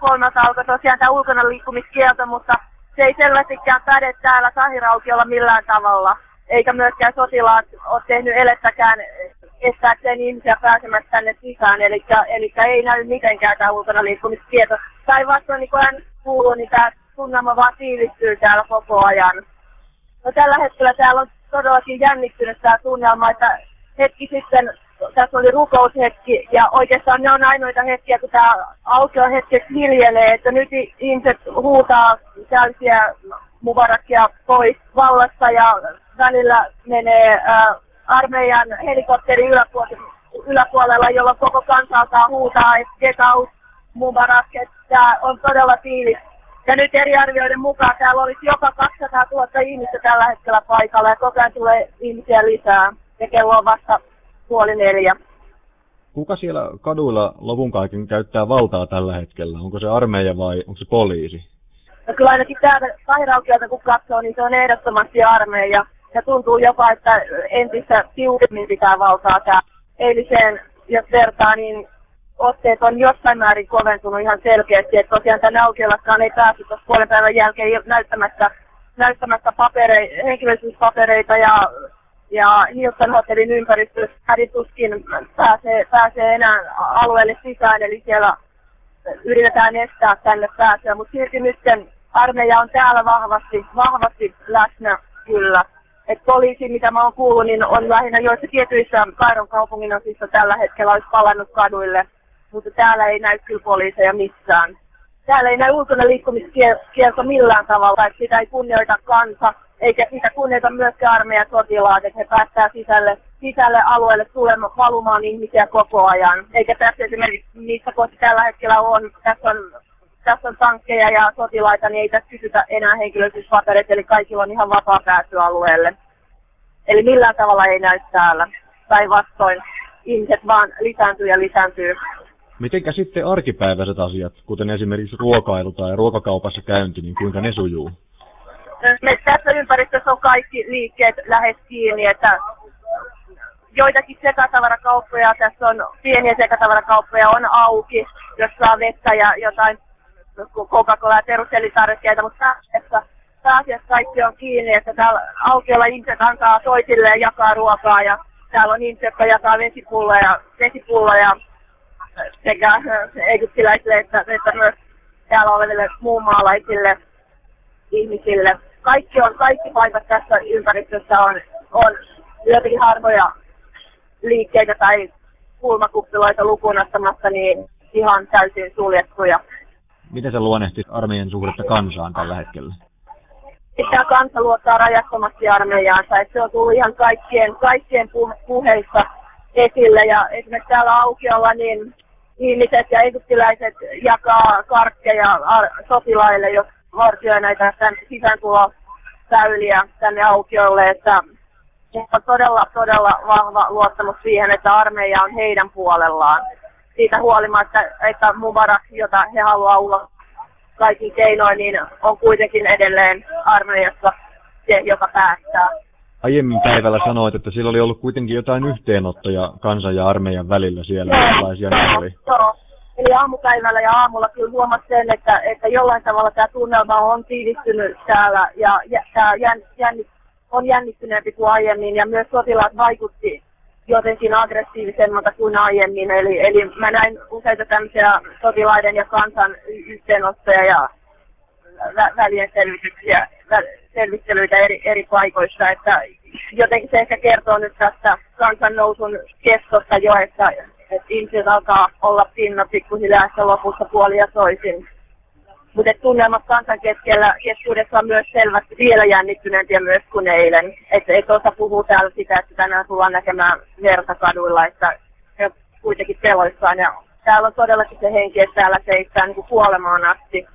kolmelta alkoi tosiaan tämä ulkona liikkumiskielto, mutta se ei selvästikään päde täällä Sahiraukiolla millään tavalla. Eikä myöskään sotilaat ole tehnyt elettäkään estääkseen ihmisiä pääsemästä tänne sisään. Eli, eli ei näy mitenkään tämä ulkona liikkumiskieto. Päinvastoin niin kuin hän kuuluu, niin tämä tunnelma vaan tiivistyy täällä koko ajan. No, tällä hetkellä täällä on todellakin jännittynyt tämä tunnelma, että hetki sitten tässä oli rukoushetki ja oikeastaan ne on ainoita hetkiä, kun tämä aukio hetkeksi hiljenee, että nyt ihmiset huutaa täysiä Mubarakia pois vallasta ja välillä menee äh, armeijan helikopteri yläpuolella, yläpuolella, koko kansa alkaa huutaa, että get out Mubarak, että tämä on todella fiilis. Ja nyt eri arvioiden mukaan täällä olisi jopa 200 000 ihmistä tällä hetkellä paikalla ja koko ajan tulee ihmisiä lisää. Ja kello on vasta puoli neljä. Kuka siellä kaduilla lopun kaiken käyttää valtaa tällä hetkellä? Onko se armeija vai onko se poliisi? No kyllä ainakin täältä Kairaukielta kun katsoo, niin se on ehdottomasti armeija. Ja tuntuu jopa, että entistä tiukemmin pitää valtaa tämä eiliseen, jos vertaa, niin otteet on jossain määrin koventunut ihan selkeästi. Että tosiaan tänne aukiolaskaan ei päässyt tuossa puolen päivän jälkeen näyttämättä, näyttämättä papere, henkilöllisyyspapereita ja ja Hilton hotellin ympäristössä hädituskin pääsee, pääsee enää alueelle sisään, eli siellä yritetään estää tänne pääsyä, mutta silti nyt armeija on täällä vahvasti, vahvasti läsnä kyllä. Et poliisi, mitä mä oon kuullut, niin on lähinnä joissa tietyissä Kairon kaupungin osissa tällä hetkellä olisi palannut kaduille, mutta täällä ei näy kyllä poliiseja missään. Täällä ei näy ulkona liikkumiskielto millään tavalla, että sitä ei kunnioita kansa eikä sitä kunnioita myöskään armeijan sotilaat, että he päästään sisälle, sisälle alueelle tulemaan, valumaan ihmisiä koko ajan. Eikä tässä esimerkiksi missä kohti tällä hetkellä on, tässä on, tässä on tankkeja ja sotilaita, niin ei tässä kysytä enää henkilöllisyyspapereita, eli kaikilla on ihan vapaa pääsy alueelle. Eli millään tavalla ei näy täällä. Päinvastoin ihmiset vaan lisääntyy ja lisääntyy. Mitenkä sitten arkipäiväiset asiat, kuten esimerkiksi ruokailu tai ruokakaupassa käynti, niin kuinka ne sujuu? Me tässä ympäristössä on kaikki liikkeet lähes kiinni, että joitakin sekatavarakauppoja, tässä on pieniä sekatavarakauppoja, on auki, jos saa vettä ja jotain Coca-Cola ja peruselintarvikkeita, mutta tässä pääasiassa kaikki on kiinni, että täällä aukiolla ihmiset antaa toisilleen jakaa ruokaa ja täällä on ihmiset, jotka jakaa vesipulloja, vesipulloja sekä egyptiläisille että, että myös täällä oleville muunmaalaisille ihmisille kaikki, on, kaikki paikat tässä ympäristössä on, on jotenkin harvoja liikkeitä tai kulmakuppiloita lukuun ottamatta, niin ihan täysin suljettuja. Miten se luonnehti armeijan suhdetta kansaan tällä hetkellä? Tämä kansa luottaa rajattomasti armeijaansa, että se on tullut ihan kaikkien, kaikkien puheissa esille. Ja esimerkiksi täällä aukiolla niin ihmiset ja egyptiläiset jakaa karkkeja sotilaille, jos vartioja näitä sisääntulosäyliä tänne aukiolle, että on todella, todella vahva luottamus siihen, että armeija on heidän puolellaan. Siitä huolimatta, että Mubarak, jota he haluaa ulos kaikin keinoin, niin on kuitenkin edelleen armeijassa se, joka päättää. Aiemmin päivällä sanoit, että sillä oli ollut kuitenkin jotain yhteenottoja kansan ja armeijan välillä siellä. Oli? Joo, Eli aamupäivällä ja aamulla kyllä huomasi sen, että, että jollain tavalla tämä tunnelma on tiivistynyt täällä ja, ja tämä jän, jännit, on jännittyneempi kuin aiemmin ja myös sotilaat vaikutti jotenkin aggressiivisemmalta kuin aiemmin. Eli, eli mä näin useita tämmöisiä sotilaiden ja kansan yhteenottoja ja vä- välien selvityksiä, vä- selvittelyitä eri, eri paikoissa, että jotenkin se ehkä kertoo nyt tästä kansan nousun kestosta jo, että että ihmiset alkaa olla pinna pikkuhiljaa ehkä lopussa puoli ja toisin. Mutta tunnelmat kansan keskellä, keskuudessa on myös selvästi vielä jännittyneempiä myös kuin eilen. Että et osa puhuu täällä sitä, että tänään tullaan näkemään verta kaduilla, että he kuitenkin peloissaan. Ja täällä on todellakin se henki, että täällä seistää niin kuolemaan asti.